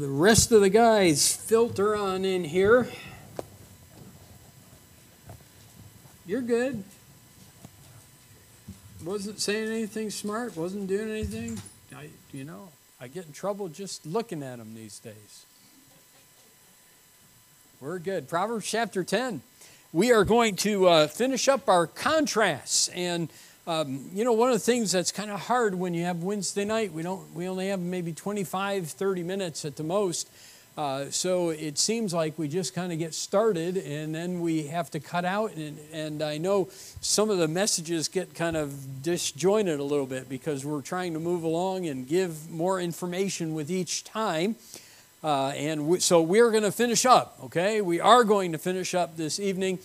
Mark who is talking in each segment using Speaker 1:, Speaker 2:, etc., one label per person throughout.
Speaker 1: the rest of the guys filter on in here. You're good. Wasn't saying anything smart, wasn't doing anything. I, you know, I get in trouble just looking at them these days. We're good. Proverbs chapter 10. We are going to uh, finish up our contrasts. And, um, you know, one of the things that's kind of hard when you have Wednesday night, we, don't, we only have maybe 25, 30 minutes at the most. Uh, so it seems like we just kind of get started and then we have to cut out. And, and I know some of the messages get kind of disjointed a little bit because we're trying to move along and give more information with each time. Uh, and we, so we're going to finish up, okay? We are going to finish up this evening.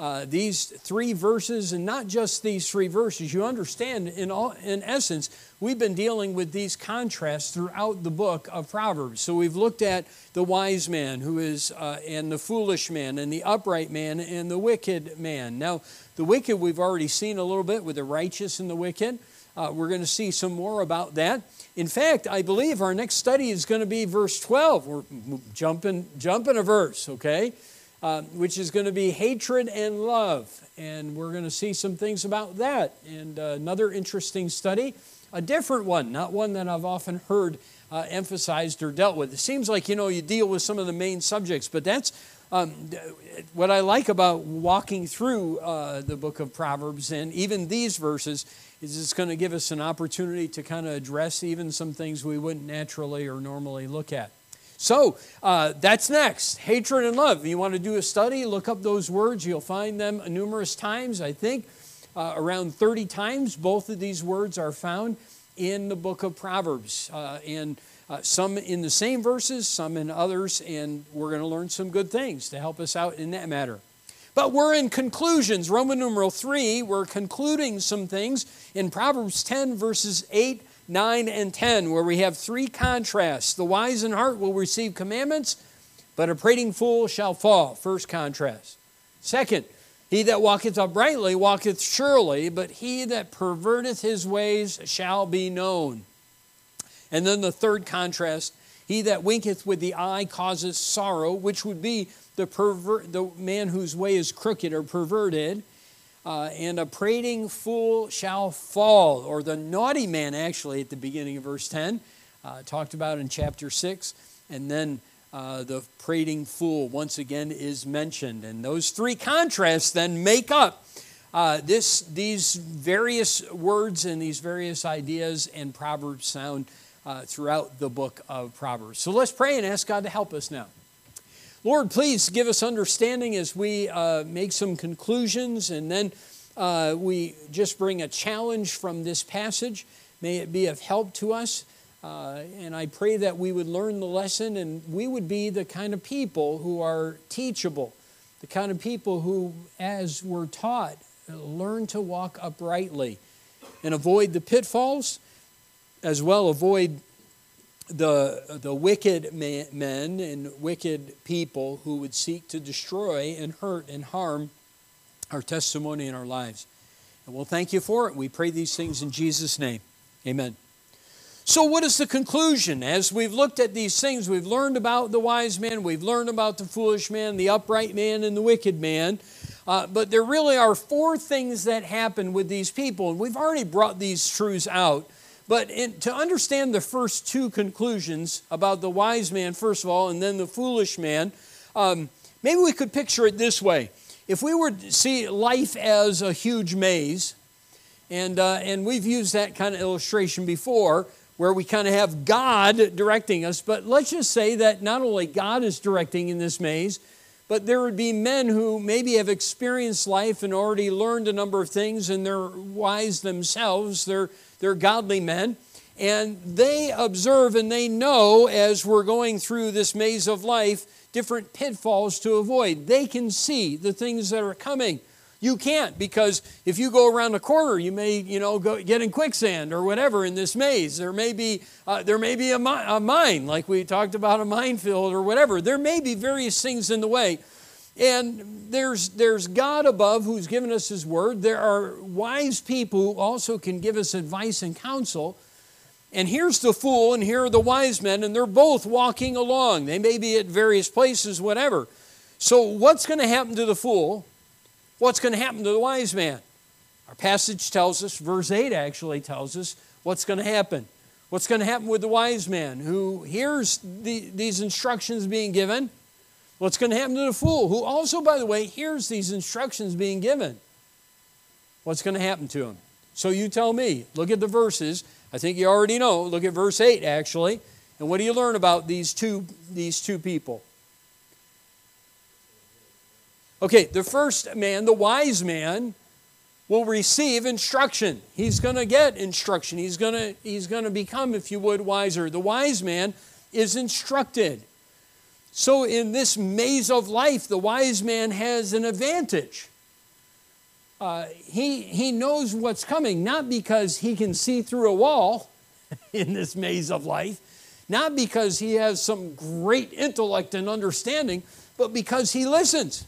Speaker 1: Uh, these three verses, and not just these three verses. You understand, in, all, in essence, we've been dealing with these contrasts throughout the book of Proverbs. So we've looked at the wise man who is, uh, and the foolish man, and the upright man, and the wicked man. Now, the wicked we've already seen a little bit with the righteous and the wicked. Uh, we're going to see some more about that. In fact, I believe our next study is going to be verse 12. We're jumping, jumping a verse, okay? Uh, which is going to be hatred and love. And we're going to see some things about that. And uh, another interesting study, a different one, not one that I've often heard uh, emphasized or dealt with. It seems like, you know, you deal with some of the main subjects, but that's um, what I like about walking through uh, the book of Proverbs and even these verses is it's going to give us an opportunity to kind of address even some things we wouldn't naturally or normally look at. So uh, that's next hatred and love. If you want to do a study, look up those words. You'll find them numerous times. I think uh, around 30 times both of these words are found in the book of Proverbs. Uh, and uh, some in the same verses, some in others, and we're going to learn some good things to help us out in that matter. But we're in conclusions. Roman numeral 3, we're concluding some things in Proverbs 10, verses 8, 9, and 10, where we have three contrasts. The wise in heart will receive commandments, but a prating fool shall fall. First contrast. Second, he that walketh uprightly walketh surely, but he that perverteth his ways shall be known. And then the third contrast, he that winketh with the eye causes sorrow, which would be the, perver- the man whose way is crooked or perverted, uh, and a prating fool shall fall, or the naughty man, actually, at the beginning of verse 10, uh, talked about in chapter 6, and then uh, the prating fool once again is mentioned. And those three contrasts then make up uh, this, these various words and these various ideas and Proverbs sound uh, throughout the book of Proverbs. So let's pray and ask God to help us now. Lord, please give us understanding as we uh, make some conclusions and then uh, we just bring a challenge from this passage. May it be of help to us. Uh, and I pray that we would learn the lesson and we would be the kind of people who are teachable, the kind of people who, as we're taught, learn to walk uprightly and avoid the pitfalls, as well avoid the, the wicked men and wicked people who would seek to destroy and hurt and harm our testimony and our lives. And we'll thank you for it. We pray these things in Jesus' name. Amen. So, what is the conclusion? As we've looked at these things, we've learned about the wise man, we've learned about the foolish man, the upright man, and the wicked man. Uh, but there really are four things that happen with these people, and we've already brought these truths out. But in, to understand the first two conclusions about the wise man, first of all, and then the foolish man, um, maybe we could picture it this way. If we were to see life as a huge maze, and, uh, and we've used that kind of illustration before, where we kind of have God directing us, but let's just say that not only God is directing in this maze, but there would be men who maybe have experienced life and already learned a number of things, and they're wise themselves. They're they're godly men. And they observe and they know as we're going through this maze of life different pitfalls to avoid. They can see the things that are coming. You can't because if you go around a corner, you may, you know, go, get in quicksand or whatever in this maze. There may be, uh, there may be a, mi- a mine, like we talked about a minefield or whatever. There may be various things in the way. And there's, there's God above who's given us His word. There are wise people who also can give us advice and counsel. And here's the fool, and here are the wise men, and they're both walking along. They may be at various places, whatever. So, what's going to happen to the fool? What's going to happen to the wise man? Our passage tells us, verse 8 actually tells us, what's going to happen. What's going to happen with the wise man who hears the, these instructions being given? What's going to happen to the fool who also, by the way, hears these instructions being given? What's going to happen to him? So you tell me. Look at the verses. I think you already know. Look at verse 8, actually. And what do you learn about these two, these two people? Okay, the first man, the wise man, will receive instruction. He's going to get instruction. He's going to he's going to become if you would wiser. The wise man is instructed. So in this maze of life, the wise man has an advantage. Uh, he, he knows what's coming, not because he can see through a wall in this maze of life, not because he has some great intellect and understanding, but because he listens.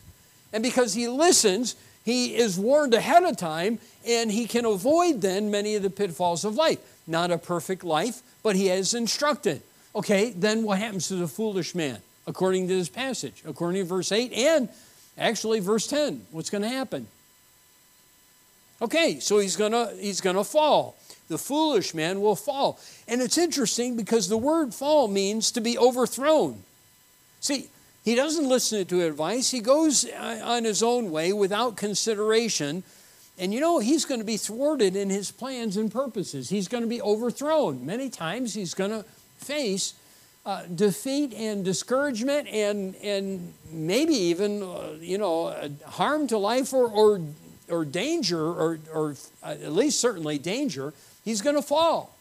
Speaker 1: And because he listens, he is warned ahead of time and he can avoid then many of the pitfalls of life. Not a perfect life, but he is instructed. Okay, then what happens to the foolish man according to this passage? According to verse 8 and actually verse 10, what's going to happen? Okay, so he's gonna he's gonna fall. The foolish man will fall. And it's interesting because the word fall means to be overthrown. See, he doesn't listen to advice. He goes uh, on his own way without consideration. And you know, he's going to be thwarted in his plans and purposes. He's going to be overthrown. Many times he's going to face uh, defeat and discouragement and, and maybe even, uh, you know, harm to life or, or or danger, or, or at least certainly danger, he's going to fall.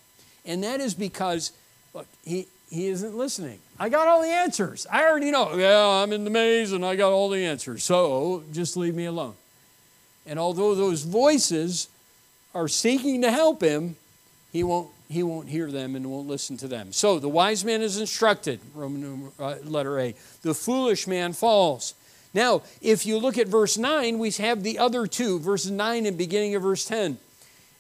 Speaker 1: And that is because, look, he, he isn't listening. I got all the answers. I already know. Yeah, I'm in the maze and I got all the answers. So just leave me alone. And although those voices are seeking to help him, he won't, he won't hear them and won't listen to them. So the wise man is instructed, Roman uh, letter A. The foolish man falls. Now, if you look at verse 9, we have the other two, verses 9 and beginning of verse 10.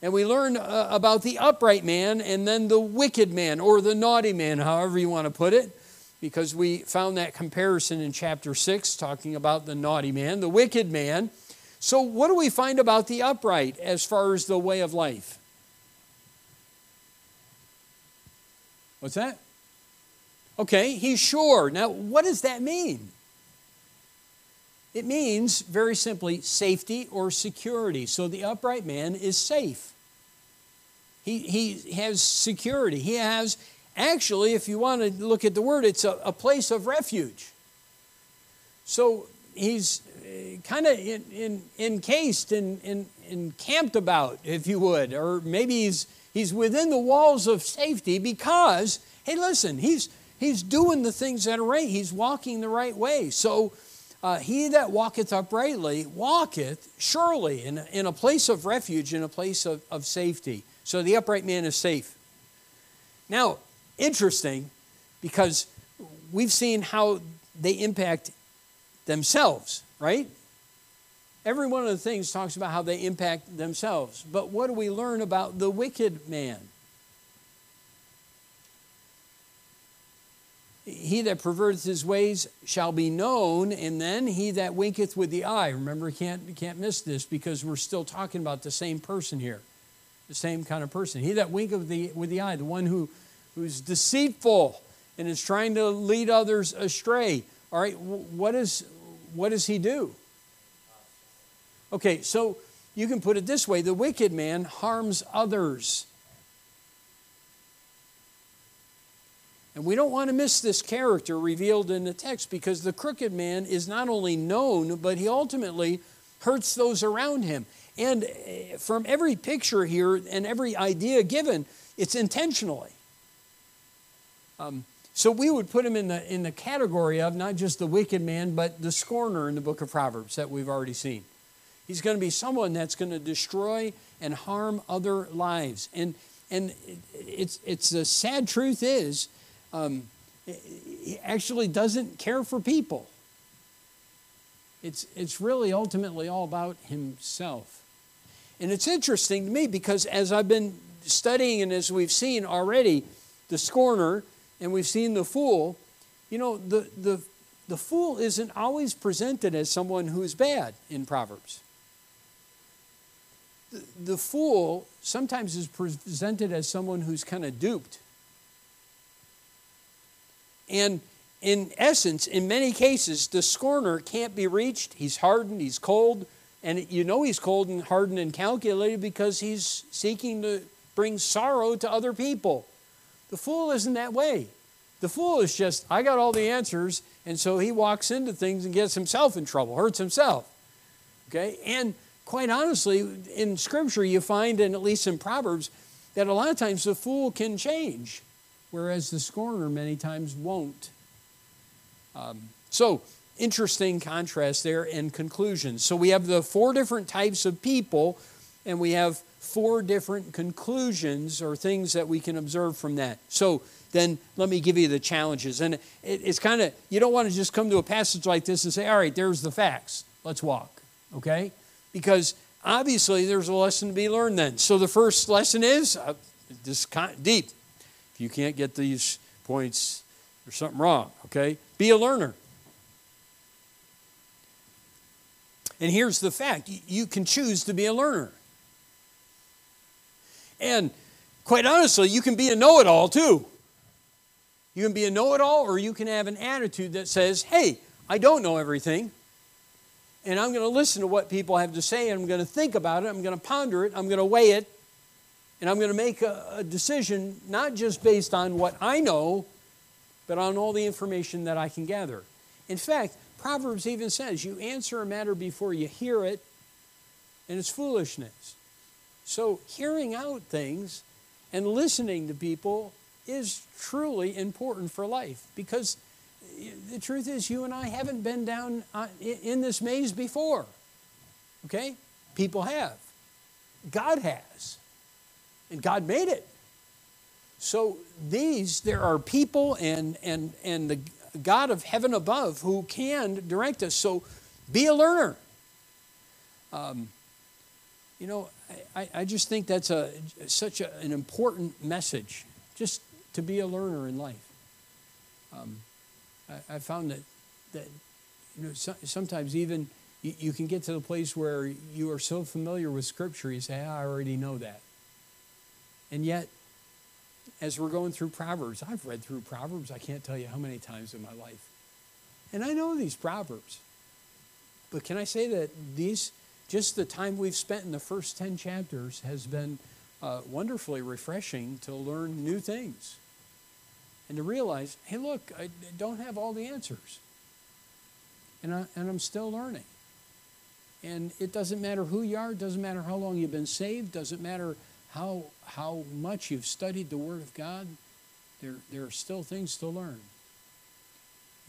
Speaker 1: And we learn uh, about the upright man and then the wicked man or the naughty man, however you want to put it, because we found that comparison in chapter 6, talking about the naughty man, the wicked man. So, what do we find about the upright as far as the way of life? What's that? Okay, he's sure. Now, what does that mean? It means, very simply, safety or security. So the upright man is safe. He, he has security. He has, actually, if you want to look at the word, it's a, a place of refuge. So he's uh, kind of in, in, encased and in, encamped about, if you would, or maybe he's, he's within the walls of safety because, hey, listen, he's, he's doing the things that are right. He's walking the right way. So uh, he that walketh uprightly walketh surely in in a place of refuge, in a place of, of safety. So the upright man is safe. Now, interesting because we've seen how they impact themselves, right? Every one of the things talks about how they impact themselves. But what do we learn about the wicked man? he that perverteth his ways shall be known, and then he that winketh with the eye. Remember, you can't, can't miss this because we're still talking about the same person here, the same kind of person. He that winketh with the, with the eye, the one who, who's deceitful and is trying to lead others astray. All right, what, is, what does he do? Okay, so you can put it this way the wicked man harms others. And we don't want to miss this character revealed in the text because the crooked man is not only known, but he ultimately hurts those around him. And eh, from every picture here and every idea given, it's intentionally. Um, so we would put him in the, in the category of not just the wicked man, but the scorner in the book of Proverbs that we've already seen. He's going to be someone that's going to destroy and harm other lives. And, and it's, it's the sad truth is, um, he actually doesn't care for people. It's, it's really ultimately all about himself. And it's interesting to me because as I've been studying and as we've seen already, the scorner and we've seen the fool, you know, the, the, the fool isn't always presented as someone who's bad in Proverbs. The, the fool sometimes is presented as someone who's kind of duped. And in essence, in many cases, the scorner can't be reached. He's hardened, he's cold, and you know he's cold and hardened and calculated because he's seeking to bring sorrow to other people. The fool isn't that way. The fool is just, I got all the answers, and so he walks into things and gets himself in trouble, hurts himself. Okay? And quite honestly, in Scripture, you find, and at least in Proverbs, that a lot of times the fool can change, whereas the scorner many times won't. Um, so, interesting contrast there and conclusions. So, we have the four different types of people, and we have four different conclusions or things that we can observe from that. So, then let me give you the challenges. And it, it's kind of, you don't want to just come to a passage like this and say, all right, there's the facts. Let's walk. Okay? Because obviously there's a lesson to be learned then. So the first lesson is uh, this deep. If you can't get these points, there's something wrong. Okay? Be a learner. And here's the fact you can choose to be a learner. And quite honestly, you can be a know it all too. You can be a know it all, or you can have an attitude that says, hey, I don't know everything, and I'm going to listen to what people have to say, and I'm going to think about it, I'm going to ponder it, I'm going to weigh it, and I'm going to make a, a decision not just based on what I know, but on all the information that I can gather. In fact, Proverbs even says, you answer a matter before you hear it, and it's foolishness. So, hearing out things and listening to people is truly important for life because the truth is, you and I haven't been down uh, in this maze before. Okay? People have. God has. And God made it. So these, there are people and, and, and the God of heaven above who can direct us. So be a learner. Um, you know, I, I just think that's a, such a, an important message. Just to be a learner in life. Um, I, I, found that, that you know, so, sometimes even you, you, can get to the place where you are so familiar with Scripture, you say, I already know that. And yet, as we're going through Proverbs, I've read through Proverbs, I can't tell you how many times in my life. And I know these Proverbs. But can I say that these, just the time we've spent in the first 10 chapters has been uh, wonderfully refreshing to learn new things and to realize, hey, look, I don't have all the answers. And, I, and I'm still learning. And it doesn't matter who you are, doesn't matter how long you've been saved, doesn't matter how, how much you've studied the Word of God, there, there are still things to learn.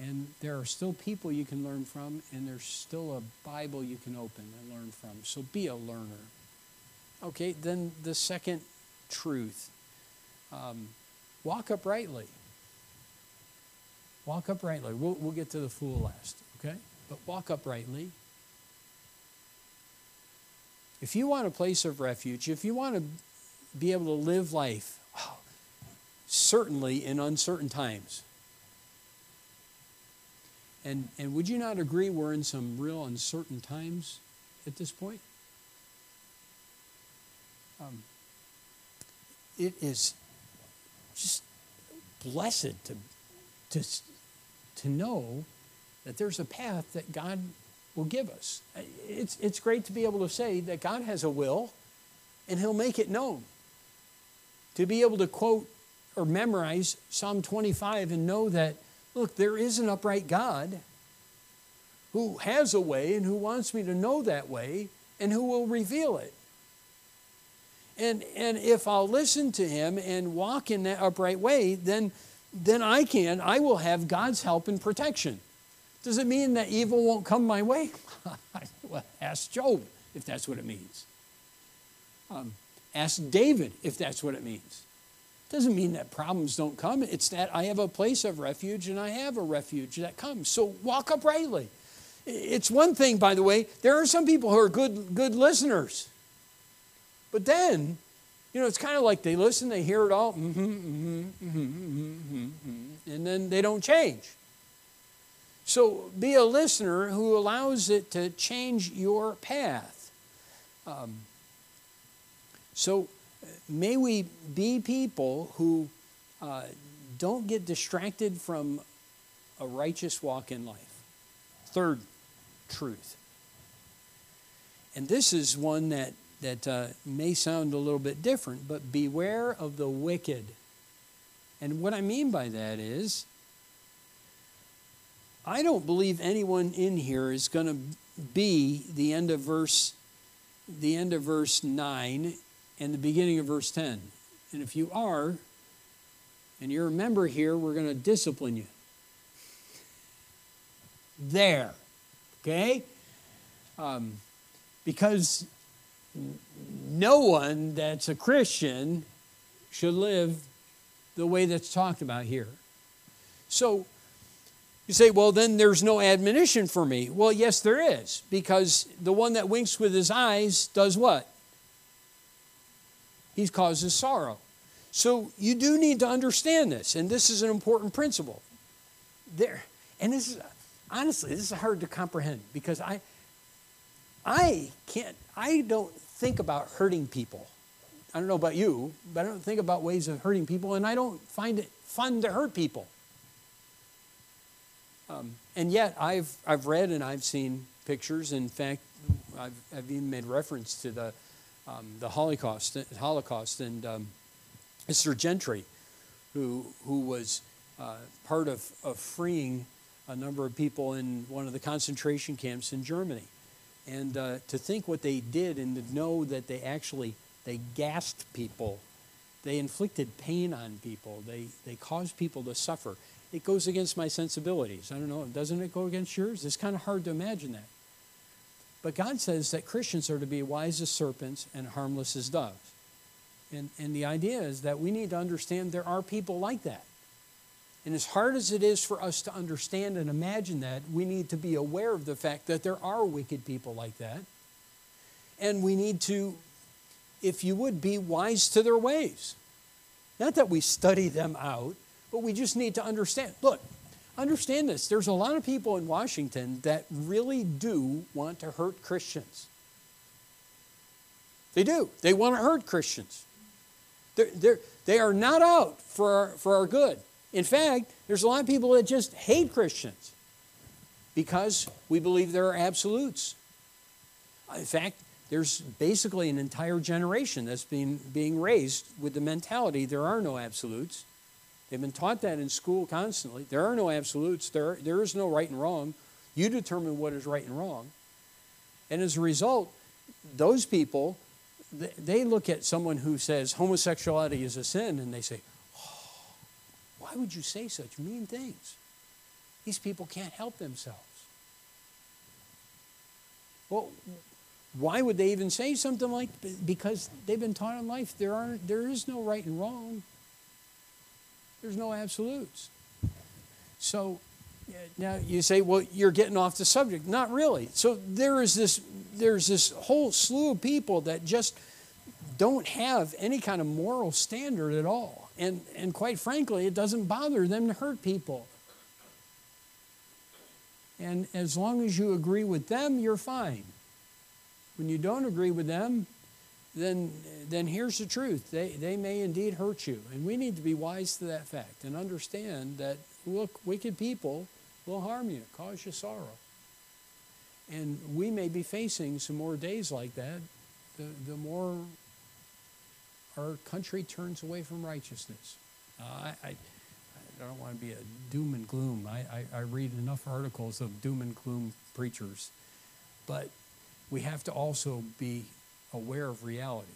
Speaker 1: And there are still people you can learn from, and there's still a Bible you can open and learn from. So be a learner. Okay, then the second truth um, walk uprightly. Walk uprightly. We'll, we'll get to the fool last, okay? But walk uprightly. If you want a place of refuge, if you want to be able to live life, oh, certainly in uncertain times. And, and would you not agree we're in some real uncertain times at this point? Um, it is just blessed to, to to know that there's a path that God will give us. It's, it's great to be able to say that God has a will and He'll make it known. To be able to quote or memorize Psalm 25 and know that, look, there is an upright God who has a way and who wants me to know that way and who will reveal it. And, and if I'll listen to Him and walk in that upright way, then then I can, I will have God's help and protection. Does it mean that evil won't come my way? well, ask Job if that's what it means. Um, ask David if that's what it means. Doesn't mean that problems don't come. It's that I have a place of refuge and I have a refuge that comes. So walk uprightly. It's one thing, by the way, there are some people who are good, good listeners. But then You know, it's kind of like they listen, they hear it all, mm-hmm, mm-hmm, mm-hmm, mm-hmm, mm-hmm, and then they don't change. So be a listener who allows it to change your path. Um, so may we be people who uh, don't get distracted from a righteous walk in life. Third truth. And this is one that, that uh, may sound a little bit different, but beware of the wicked. And what I mean by that is, I don't believe anyone in here is going to be the end of verse the end of verse 9 and the beginning of verse 10. And if you are, and you're a member here, we're going to discipline you. There. Okay? Um, because no one that's a Christian should live the way that's talked about here. So you say, well, then there's no admonition for me. Well, yes, there is, because the one that winks with his eyes does what? He causes sorrow. So you do need to understand this, and this is an important principle. There, and this is honestly, this is hard to comprehend because I, I can't, I don't think about hurting people. I don't know about you, but I don't think about ways of hurting people, and I don't find it fun to hurt people. Um, and yet, I've, I've read and I've seen pictures. In fact, I've, I've even made reference to the, um, the Holocaust, Holocaust and um, Mr. Gentry, who, who was uh, part of, of freeing a number of people in one of the concentration camps in Germany. And uh, to think what they did and to know that they actually they gassed people, they inflicted pain on people, they, they caused people to suffer it goes against my sensibilities. I don't know, doesn't it go against yours? It's kind of hard to imagine that. But God says that Christians are to be wise as serpents and harmless as doves. And, and the idea is that we need to understand there are people like that. And as hard as it is for us to understand and imagine that, we need to be aware of the fact that there are wicked people like that. And we need to, if you would, be wise to their ways. Not that we study them out, but we just need to understand. Look, understand this. There's a lot of people in Washington that really do want to hurt Christians. They do. They want to hurt Christians. They're, they're, they are not out for our, for our good. In fact, there's a lot of people that just hate Christians because we believe there are absolutes. In fact, there's basically an entire generation that's being, being raised with the mentality there are no absolutes. They've been taught that in school constantly. There are no absolutes, there, there is no right and wrong. You determine what is right and wrong. And as a result, those people, they look at someone who says homosexuality is a sin and they say, oh, why would you say such mean things? These people can't help themselves. Well, why would they even say something like because they've been taught in life there are there is no right and wrong there's no absolutes. So now you say, well, you're getting off the subject. Not really. So there is this, there's this whole slew of people that just don't have any kind of moral standard at all. And, and quite frankly, it doesn't bother them to hurt people. And as long as you agree with them, you're fine. When you don't agree with them, then, then here's the truth. They, they may indeed hurt you. And we need to be wise to that fact and understand that, look, wicked people will harm you, cause you sorrow. And we may be facing some more days like that, the, the more our country turns away from righteousness. Uh, I, I, I, don't want to be a doom and gloom. I, I, I read enough articles of doom and gloom preachers. But we have to also be aware of reality.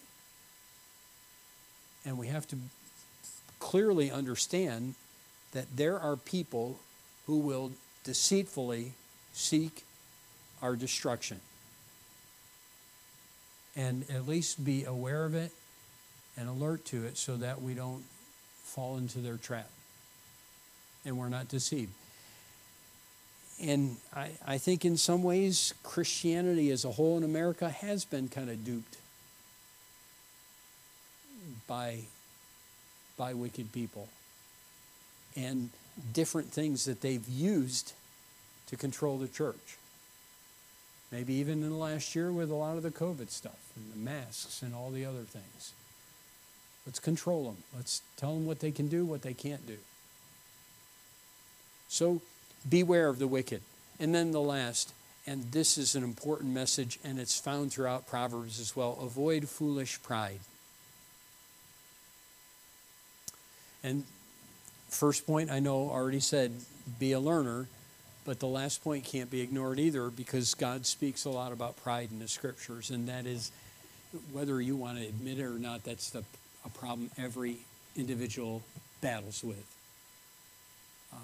Speaker 1: And we have to clearly understand that there are people who will deceitfully seek our destruction. And at least be aware of it and alert to it so that we don't fall into their trap and we're not deceived. And I, I think in some ways, Christianity as a whole in America has been kind of duped by, by wicked people and different things that they've used to control the church. Maybe even in the last year with a lot of the COVID stuff and the masks and all the other things. Let's control them. Let's tell them what they can do, what they can't do. So beware of the wicked. And then the last, and this is an important message, and it's found throughout Proverbs as well avoid foolish pride. And first point I know already said be a learner, but the last point can't be ignored either because God speaks a lot about pride in the scriptures, and that is whether you want to admit it or not, that's the, a problem every individual battles with. Um,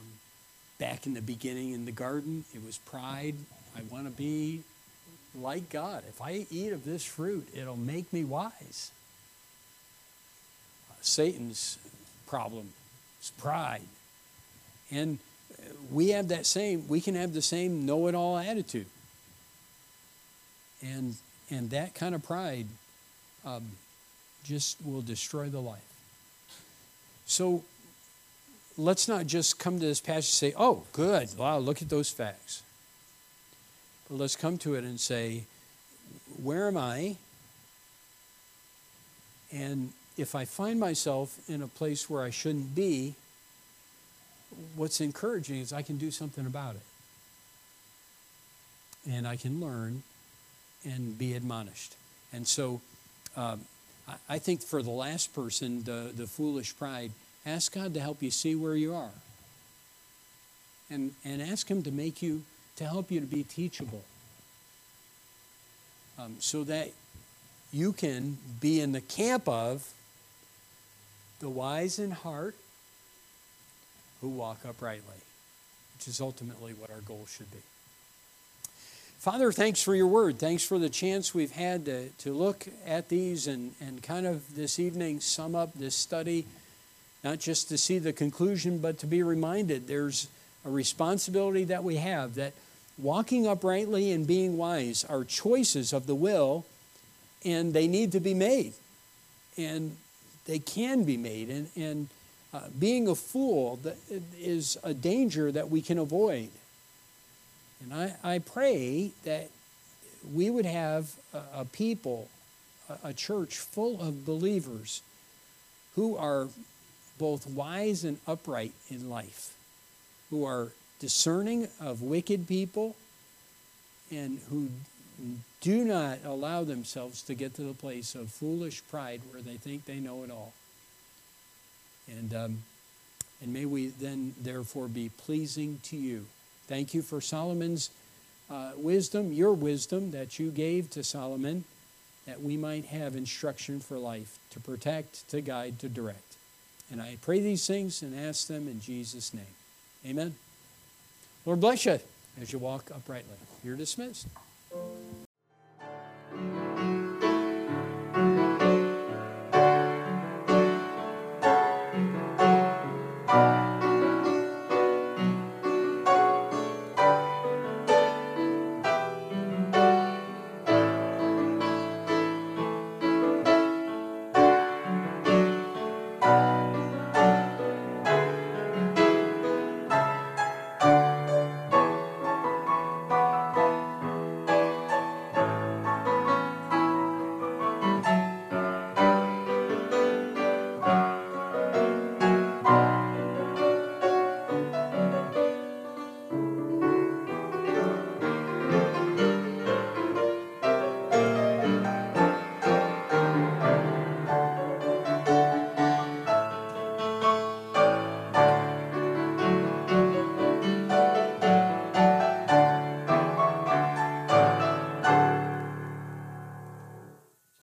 Speaker 1: back in the beginning in the garden, it was pride. I want to be like God. If I eat of this fruit, it'll make me wise. Uh, Satan's problem is pride. And we have that same, we can have the same know it all attitude. And, and that kind of pride um, just will destroy the life. So let's not just come to this passage and say, oh, good, wow, look at those facts. But let's come to it and say, where am I? And if I find myself in a place where I shouldn't be, what's encouraging is I can do something about it. And I can learn and be admonished. And so um, I, I think for the last person, the, the foolish pride, ask God to help you see where you are. And, and ask Him to make you, to help you to be teachable. Um, so that you can be in the camp of the wise in heart who walk uprightly, which is ultimately what our goal should be. Father, thanks for your word. Thanks for the chance we've had to, to look at these and, and kind of this evening sum up this study, not just to see the conclusion, but to be reminded there's a responsibility that we have that walking uprightly and being wise are choices of the will, and they need to be made. And they can be made. And, and uh, being a fool is a danger that we can avoid. And I, I pray that we would have a, a people, a, a church full of believers who are both wise and upright in life, who are discerning of wicked people, and who do not allow themselves to get to the place of foolish pride where they think they know it all. And, um, and may we then, therefore, be pleasing to you. Thank you for Solomon's uh, wisdom, your wisdom that you gave to Solomon, that we might have instruction for life to protect, to guide, to direct. And I pray these things and ask them in Jesus' name. Amen. Lord bless you as you walk uprightly. You're dismissed.